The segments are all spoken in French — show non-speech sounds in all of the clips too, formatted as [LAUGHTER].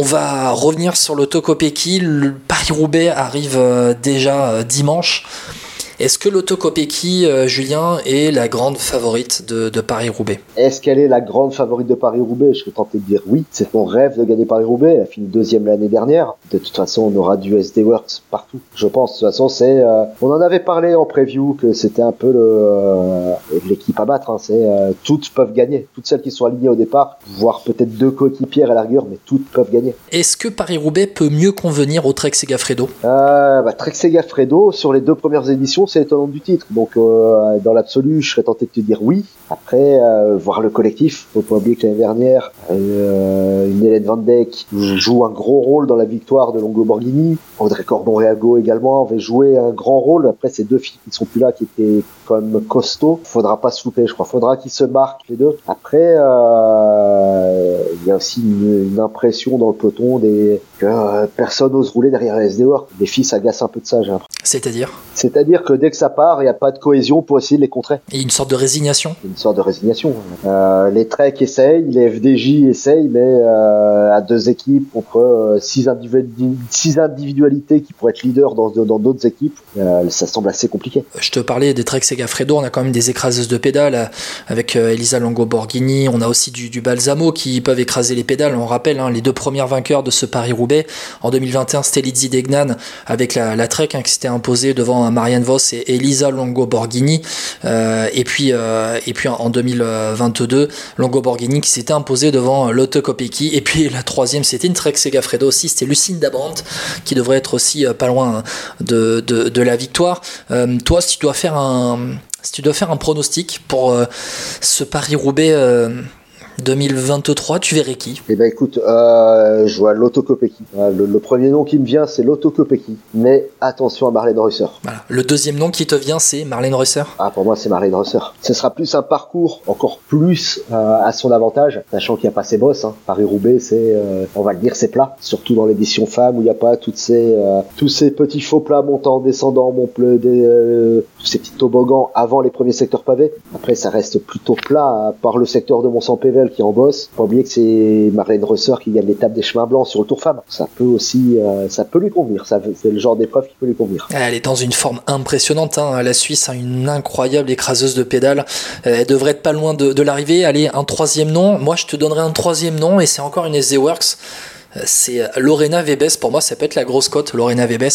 On va revenir sur l'autocopéki. Le Paris-Roubaix arrive déjà dimanche. Est-ce que l'autocopéki, euh, Julien, est la grande favorite de, Paris-Roubaix Est-ce qu'elle est la grande favorite de Paris-Roubaix? Je serais tenté de dire oui. C'est mon rêve de gagner Paris-Roubaix. Elle a fini deuxième l'année dernière. De toute façon, on aura du SD Works partout. Je pense. De toute façon, c'est. Euh, on en avait parlé en preview que c'était un peu le euh, l'équipe à battre. Hein. C'est toutes peuvent gagner. Toutes celles qui sont alignées au départ, voire peut-être deux coéquipières à la rigueur, mais toutes peuvent gagner. Est-ce que Paris-Roubaix peut mieux convenir au Trek Segafredo? Bah, Trek Segafredo sur les deux premières éditions c'est étonnant du titre. Donc euh, dans l'absolu, je serais tenté de te dire oui. Après, euh, voir le collectif, faut pas oublier que l'année dernière, euh, Van Dijk joue un gros rôle dans la victoire de Longo Borghini. Audrey Cordon-Réago également avait joué un grand rôle. Après, ces deux filles qui ne sont plus là, qui étaient quand même costauds, faudra pas se louper, je crois. Faudra qu'ils se marquent les deux. Après, il y a aussi une, impression dans le peloton des que personne n'ose rouler derrière les SD Les filles s'agacent un peu de ça, j'ai l'impression. C'est-à-dire? C'est-à-dire que dès que ça part, il n'y a pas de cohésion pour essayer de les contrer. Et une sorte de résignation? Une sorte de résignation. Euh, les Trek essayent, les FDJ essayent, mais euh, à deux équipes contre euh, six, individualités qui pourraient être leaders dans d'autres équipes, ça semble assez compliqué. Je te parlais des Trek Segafredo, on a quand même des écraseuses de pédales avec Elisa Longo-Borghini, on a aussi du, Balsamo qui peuvent écraser les pédales. On rappelle hein, les deux premières vainqueurs de ce Paris-Roubaix en 2021, c'était Lizzie Degnan avec la, Trek hein, qui s'était imposée devant Marianne Voss et Elisa Longo-Borghini. et puis, et puis en 2022, Longo Borghini qui s'était imposé devant Lotte Kopecky. Et puis la troisième, c'était une Trek Segafredo aussi, c'était Lucine Dabrandt qui devrait être aussi euh, pas loin de, de, la victoire. Euh, toi, si tu dois faire un, si tu dois faire un pronostic pour euh, ce Paris-Roubaix 2023, tu verrais qui? Eh ben écoute, euh, je vois l'autocopéki. Le, premier nom qui me vient, c'est l'autocopéki. Mais attention à Marlène Reusser. Voilà. Le deuxième nom qui te vient, c'est Marlène Reusser Ah, pour moi, c'est Marlène Reusser. Ce sera plus un parcours encore plus euh, à son avantage, sachant qu'il n'y a pas ses bosses. Hein. Paris-Roubaix, c'est, euh, on va le dire, c'est plat. Surtout dans l'édition femme où il n'y a pas toutes ces, euh, tous ces petits faux plats montants, descendants, mon pleu, des, ces petits toboggans avant les premiers secteurs pavés. Après, ça reste plutôt plat, à part le secteur de Mont-Saint-Pével qui en bosse. Faut pas oublier que c'est Marlène Resseur qui gagne l'étape des chemins blancs sur le Tour Femme. Ça peut aussi, euh, ça peut lui convenir. C'est le genre d'épreuve qui peut lui convenir. Elle est dans une forme impressionnante. Hein. La Suisse a une incroyable écraseuse de pédales. Euh, elle devrait être pas loin de, de l'arrivée. Allez, un troisième nom. Moi, je te donnerai un troisième nom et c'est encore une SD Works c'est Lorena Vebes. Pour moi, ça peut être la grosse cote, Lorena Vebes,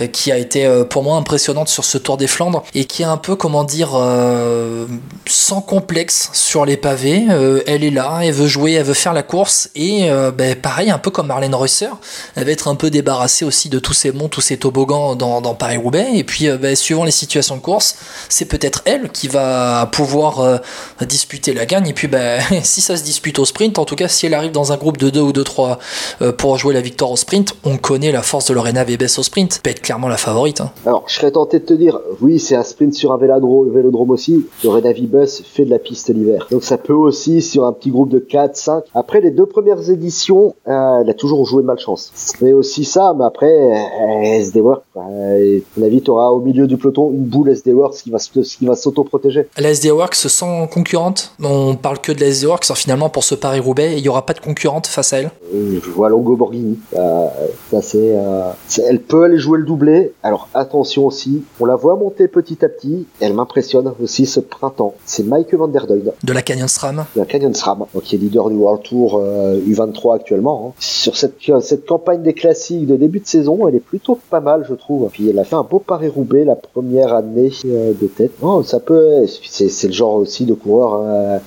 euh, qui a été euh, pour moi impressionnante sur ce Tour des Flandres et qui est un peu, comment dire, euh, sans complexe sur les pavés. elle est là, elle veut jouer, elle veut faire la course et ben, pareil, un peu comme Marlène Reusser, elle va être un peu débarrassée aussi de tous ces monts, tous ces toboggans dans, Paris-Roubaix. Et puis, ben, suivant les situations de course, c'est peut-être elle qui va pouvoir disputer la gagne. Et puis, ben, [LAUGHS] si ça se dispute au sprint, en tout cas, si elle arrive dans un groupe de 2 ou de 3 euh, pour jouer la victoire au sprint, on connaît la force de Lorena Vebes au sprint. Peut être clairement la favorite. Hein. Alors, je serais tenté de te dire, oui, c'est un sprint sur un vélodrome, vélodrome aussi. Lorena fait de la piste l'hiver. Donc, ça peut aussi sur un petit groupe de 4, 5. Après les deux premières éditions, euh, elle a toujours joué de malchance. C'est aussi ça, mais après, euh, SD Works, euh, la vie, aura au milieu du peloton une boule SD Works qui va, qui va s'auto-protéger. La SD Works sans concurrente, on parle que de la SD Works, finalement pour ce Paris-Roubaix, il n'y aura pas de concurrente face à elle? Je vois Longo Borghini. Euh, ça euh, c'est, elle peut aller jouer le doublé. Alors attention aussi, on la voit monter petit à petit. Elle m'impressionne aussi ce printemps. C'est Mike van der. De la Canyon SRAM. De la Canyon SRAM, qui est leader du World Tour U23 euh, actuellement. Hein. Sur cette, cette campagne des classiques de début de saison, elle est plutôt pas mal, je trouve. Puis elle a fait un beau Paris-Roubaix la première année de tête. Oh, ça peut, c'est, le genre aussi de coureur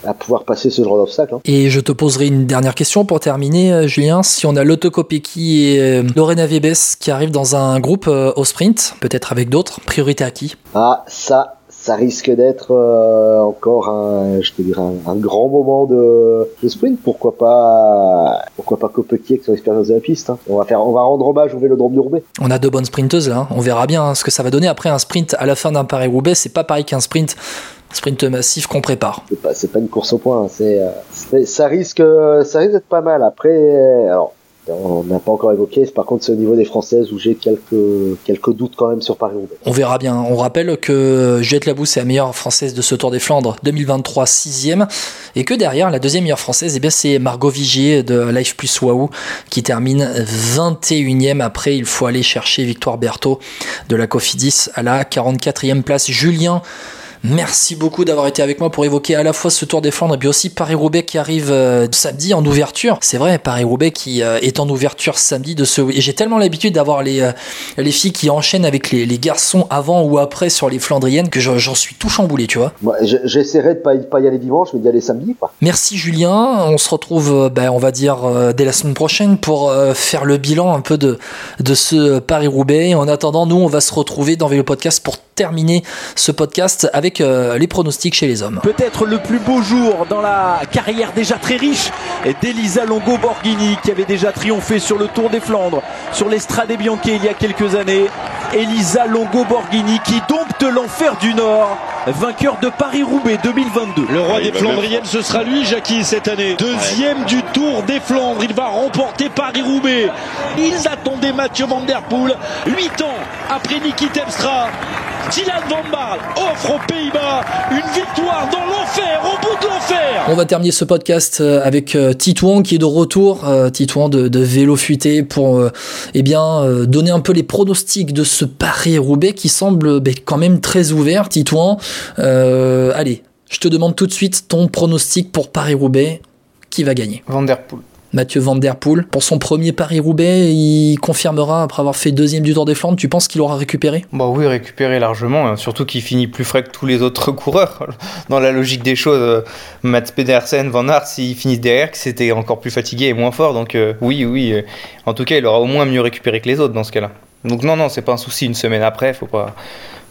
à pouvoir passer ce genre d'obstacle. Hein. Et je te poserai une dernière question pour terminer, Julien. Si on a l'autocopéki et euh, Lorena Vebes qui arrivent dans un groupe euh, au sprint, peut-être avec d'autres. Priorité à qui? Ah, ça, ça risque d'être euh, encore un, je te dirais, un, grand moment de, sprint. Pourquoi pas, pourquoi pas Kopecky avec son expérience de la piste. Hein. On va faire, on va rendre hommage au Vélodrome du Roubaix. On a deux bonnes sprinteuses là. Hein. On verra bien hein, ce que ça va donner. Après un sprint à la fin d'un Paris Roubaix, c'est pas pareil qu'un sprint sprint massif qu'on prépare. C'est pas, pas une course au point. C'est, ça risque, ça risque d'être pas mal. Après, alors on n'a pas encore évoqué. Par contre, c'est au niveau des Françaises où j'ai quelques, doutes quand même sur Paris-Roubaix. On verra bien. On rappelle que Juliette Labousse est la meilleure Française de ce Tour des Flandres 2023, 6ème. Et que derrière, la deuxième meilleure Française, eh c'est Margot Vigier de Life Plus Waouh qui termine 21ème. Après, il faut aller chercher Victoire Berthaud de la Cofidis à la 44e place. Julien Merci beaucoup d'avoir été avec moi pour évoquer à la fois ce Tour des Flandres et puis aussi Paris-Roubaix qui arrive euh, samedi en ouverture. C'est vrai, Paris-Roubaix qui euh, est en ouverture samedi de ce. Et j'ai tellement l'habitude d'avoir les, euh, les filles qui enchaînent avec les, les, garçons avant ou après sur les Flandriennes que j'en suis tout chamboulé, tu vois. J'essaierai de pas, pas y aller dimanche, mais d'y aller samedi. Quoi. Merci Julien. On se retrouve, ben, on va dire, dès la semaine prochaine pour faire le bilan un peu de, de ce Paris-Roubaix. En attendant, nous, on va se retrouver dans Vélo Podcast pour terminer ce podcast avec euh, les pronostics chez les hommes. Peut-être le plus beau jour dans la carrière déjà très riche d'Elisa Longo Borghini qui avait déjà triomphé sur le Tour des Flandres, sur l'Estrade Bianche il y a quelques années. Elisa Longo Borghini qui dompte l'enfer du Nord, vainqueur de Paris-Roubaix 2022. Le roi des Flandriennes, ce sera lui, Jackie, cette année. Deuxième du Tour des Flandres, il va remporter Paris-Roubaix. Ils attendaient Mathieu Van Der Poel, 8 ans après Niki Temstra. Dylan Van offre aux Pays-Bas une victoire dans l'enfer, au bout de l'enfer. On va terminer ce podcast euh, avec euh, Titouan qui est de retour, euh, Titouan de, de Vélo Futé pour eh bien donner un peu les pronostics de ce Paris-Roubaix qui semble ben, quand même très ouvert. Titouan, allez, je te demande tout de suite ton pronostic pour Paris-Roubaix. Qui va gagner? Van Der Poel. Mathieu Van Der Poel. Pour son premier Paris-Roubaix, il confirmera après avoir fait deuxième du Tour des Flandres. Tu penses qu'il aura récupéré? Bah oui, récupéré largement. Hein. Surtout qu'il finit plus frais que tous les autres [LAUGHS] coureurs. Dans la logique des choses, euh, Mats Pedersen, Van Aert, s'ils finissent derrière, c'était encore plus fatigué et moins fort. Donc euh, oui, oui. Euh, en tout cas, il aura au moins mieux récupéré que les autres dans ce cas-là. Donc non, non, c'est pas un souci. Une semaine après, faut pas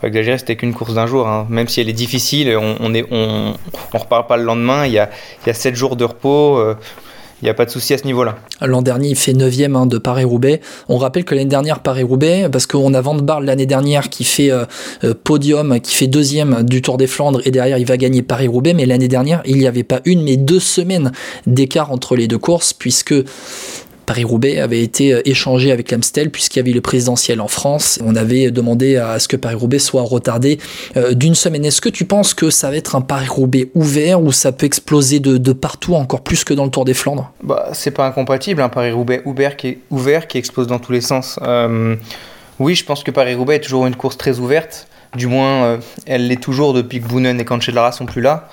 exagérer, c'était qu'une course d'un jour. Hein. Même si elle est difficile, on, on repart pas le lendemain. Il y a, il y a 7 jours de repos. Il n'y a pas de souci à ce niveau-là. L'an dernier, il fait 9ème hein, de Paris-Roubaix. On rappelle que l'année dernière, Paris-Roubaix, parce qu'on a Van l'année dernière qui fait euh, euh, podium, qui fait deuxième du Tour des Flandres, et derrière, il va gagner Paris-Roubaix. Mais l'année dernière, il n'y avait pas une, mais deux semaines d'écart entre les deux courses, puisque Paris-Roubaix avait été euh, échangé avec l'Amstel puisqu'il y avait le présidentiel en France. On avait demandé à ce que Paris-Roubaix soit retardé euh, d'une semaine. Est-ce que tu penses que ça va être un Paris-Roubaix ouvert ou ça peut exploser de, partout encore plus que dans le Tour des Flandres? Bah, c'est pas incompatible, un Paris-Roubaix ouvert qui, est ouvert qui explose dans tous les sens. Euh, oui, je pense que Paris-Roubaix est toujours une course très ouverte. Du moins, elle l'est toujours depuis que Boonen et Cancellara sont plus là.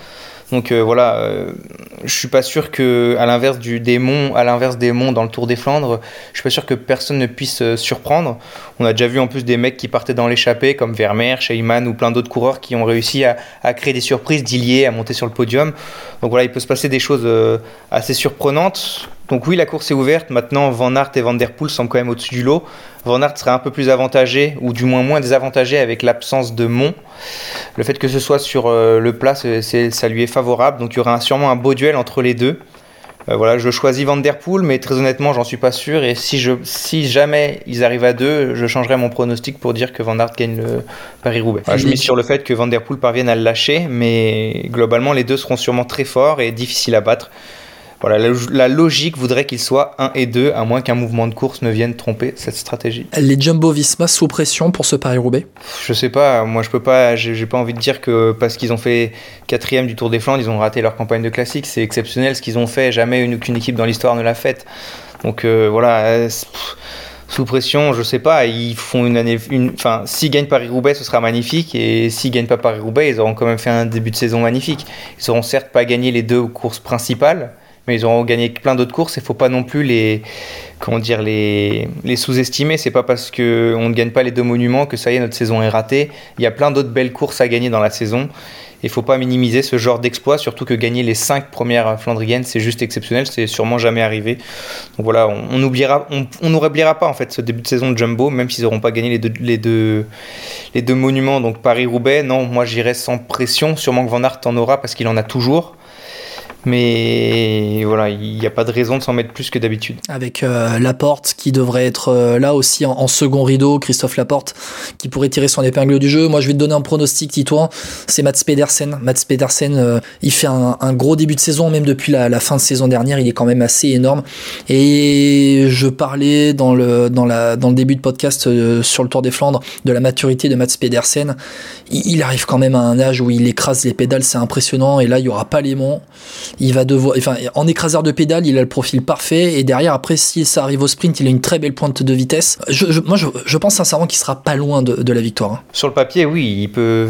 Donc euh, voilà, euh, je suis pas sûr que, à l'inverse du démon, à l'inverse des monts dans le Tour des Flandres, je suis pas sûr que personne ne puisse euh, surprendre. On a déjà vu en plus des mecs qui partaient dans l'échappée, comme Vermeer, Sheyman ou plein d'autres coureurs qui ont réussi à, à créer des surprises, d'Illier à monter sur le podium. Donc voilà, il peut se passer des choses assez surprenantes. Donc oui, la course est ouverte. Maintenant, Van Aert et Van Der Poel sont quand même au-dessus du lot. Van Aert serait un peu plus avantagé, ou du moins moins désavantagé avec l'absence de Mont. Le fait que ce soit sur euh, le plat, ça lui est favorable. Donc il y aura sûrement un beau duel entre les deux. Euh, voilà, je choisis Van Der Poel, mais très honnêtement, j'en suis pas sûr. Et si, je, si jamais ils arrivent à deux, je changerai mon pronostic pour dire que Van Aert gagne le Paris-Roubaix. je mise sur le fait que Van Der Poel parvienne à le lâcher, mais globalement, les deux seront sûrement très forts et difficiles à battre. Voilà, la, logique voudrait qu'il soit 1 et 2, à moins qu'un mouvement de course ne vienne tromper cette stratégie. Les Jumbo Visma sous pression pour ce Paris-Roubaix Je sais pas, moi je peux pas, j'ai pas envie de dire que parce qu'ils ont fait quatrième du Tour des Flandres, ils ont raté leur campagne de classique. C'est exceptionnel ce qu'ils ont fait, jamais une, aucune équipe dans l'histoire ne l'a fait. Donc euh, voilà. Euh, sous pression, je sais pas, ils font une année. Une, enfin, s'ils gagnent Paris-Roubaix, ce sera magnifique. Et s'ils gagnent pas Paris-Roubaix, ils auront quand même fait un début de saison magnifique. Ils auront certes pas gagné les deux courses principales, mais ils auront gagné plein d'autres courses. Il faut pas non plus les, comment dire, les, sous-estimer. C'est pas parce que on ne gagne pas les deux monuments que ça y est, notre saison est ratée. Il y a plein d'autres belles courses à gagner dans la saison. Il faut pas minimiser ce genre d'exploit, surtout que gagner les cinq premières Flandriennes, c'est juste exceptionnel, c'est sûrement jamais arrivé. Donc voilà, on n'oubliera, on n'oubliera pas en fait ce début de saison de Jumbo, même s'ils n'auront pas gagné les deux, les deux, les deux monuments. Donc Paris-Roubaix, non, moi j'irai sans pression. Sûrement que Van Aert en aura parce qu'il en a toujours. Mais voilà, il n'y a pas de raison de s'en mettre plus que d'habitude. Avec euh, Laporte qui devrait être euh, là aussi en, second rideau, Christophe Laporte qui pourrait tirer son épingle du jeu. Moi je vais te donner un pronostic Titouan, c'est Mats Pedersen. Mats Pedersen, euh, il fait un, gros début de saison, même depuis la, fin de saison dernière, il est quand même assez énorme. Et je parlais dans le, dans la, dans le début de podcast sur le Tour des Flandres de la maturité de Mats Pedersen. Il, il, arrive quand même à un âge où il écrase les pédales, c'est impressionnant. Et là, il y aura pas les monts il va devoir, enfin, en écraseur de pédale, il a le profil parfait. Et derrière, après, si ça arrive au sprint, il a une très belle pointe de vitesse. Je, moi, je, pense sincèrement qu'il sera pas loin de, la victoire. Hein. Sur le papier, oui, il peut.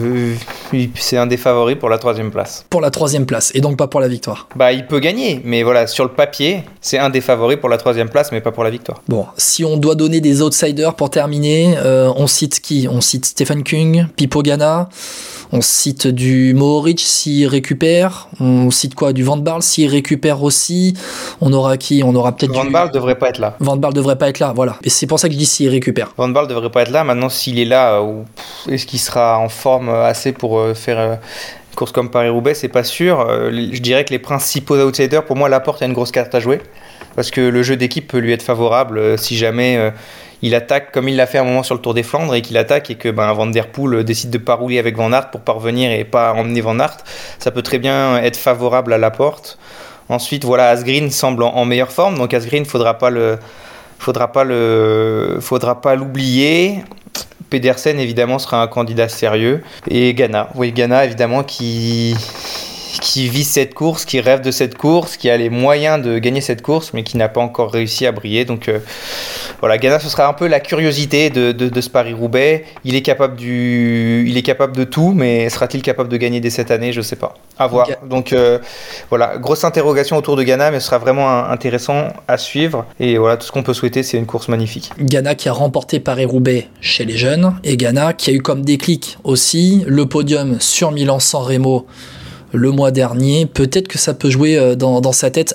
C'est un des favoris pour la troisième place. Pour la troisième place, et donc pas pour la victoire. Bah, il peut gagner, mais voilà, sur le papier, c'est un des favoris pour la troisième place, mais pas pour la victoire. Bon, si on doit donner des outsiders pour terminer, euh, on cite qui? On cite Stephen Kung, Pipo Gana. On cite du Mohoric s'il récupère. On cite quoi? Du Van Barl s'il récupère aussi. On aura qui? On aura peut-être Van du... Barl devrait pas être là. Van Barl devrait pas être là, voilà. Et c'est pour ça que je dis s'il récupère. Van Barl devrait pas être là. Maintenant, s'il est là, euh, est-ce qu'il sera en forme assez pour euh, faire une euh, course comme Paris-Roubaix? C'est pas sûr. Je dirais que les principaux outsiders, pour moi, Laporte a une grosse carte à jouer. Parce que le jeu d'équipe peut lui être favorable si jamais il attaque comme il l'a fait un moment sur le Tour des Flandres et qu'il attaque et que ben, Van Der Poel décide de pas rouler avec Van Aert pour parvenir et pas emmener Van Aert, ça peut très bien être favorable à la porte. Ensuite, voilà, Asgreen semble en, meilleure forme, donc Asgreen faudra pas le faudra pas le faudra pas l'oublier. Pedersen évidemment sera un candidat sérieux et Ghana, oui Ghana évidemment qui qui vit cette course, qui rêve de cette course, qui a les moyens de gagner cette course, mais qui n'a pas encore réussi à briller. Donc euh, voilà, Ghana, ce sera un peu la curiosité de, de, ce Paris-Roubaix. Il est capable du, il est capable de tout, mais sera-t-il capable de gagner dès cette année? Je sais pas. À voir. Donc euh, voilà, grosse interrogation autour de Ghana, mais ce sera vraiment intéressant à suivre. Et voilà, tout ce qu'on peut souhaiter, c'est une course magnifique. Ghana qui a remporté Paris-Roubaix chez les jeunes, et Ghana qui a eu comme déclic aussi le podium sur Milan-San Remo le mois dernier. Peut-être que ça peut jouer euh, dans, sa tête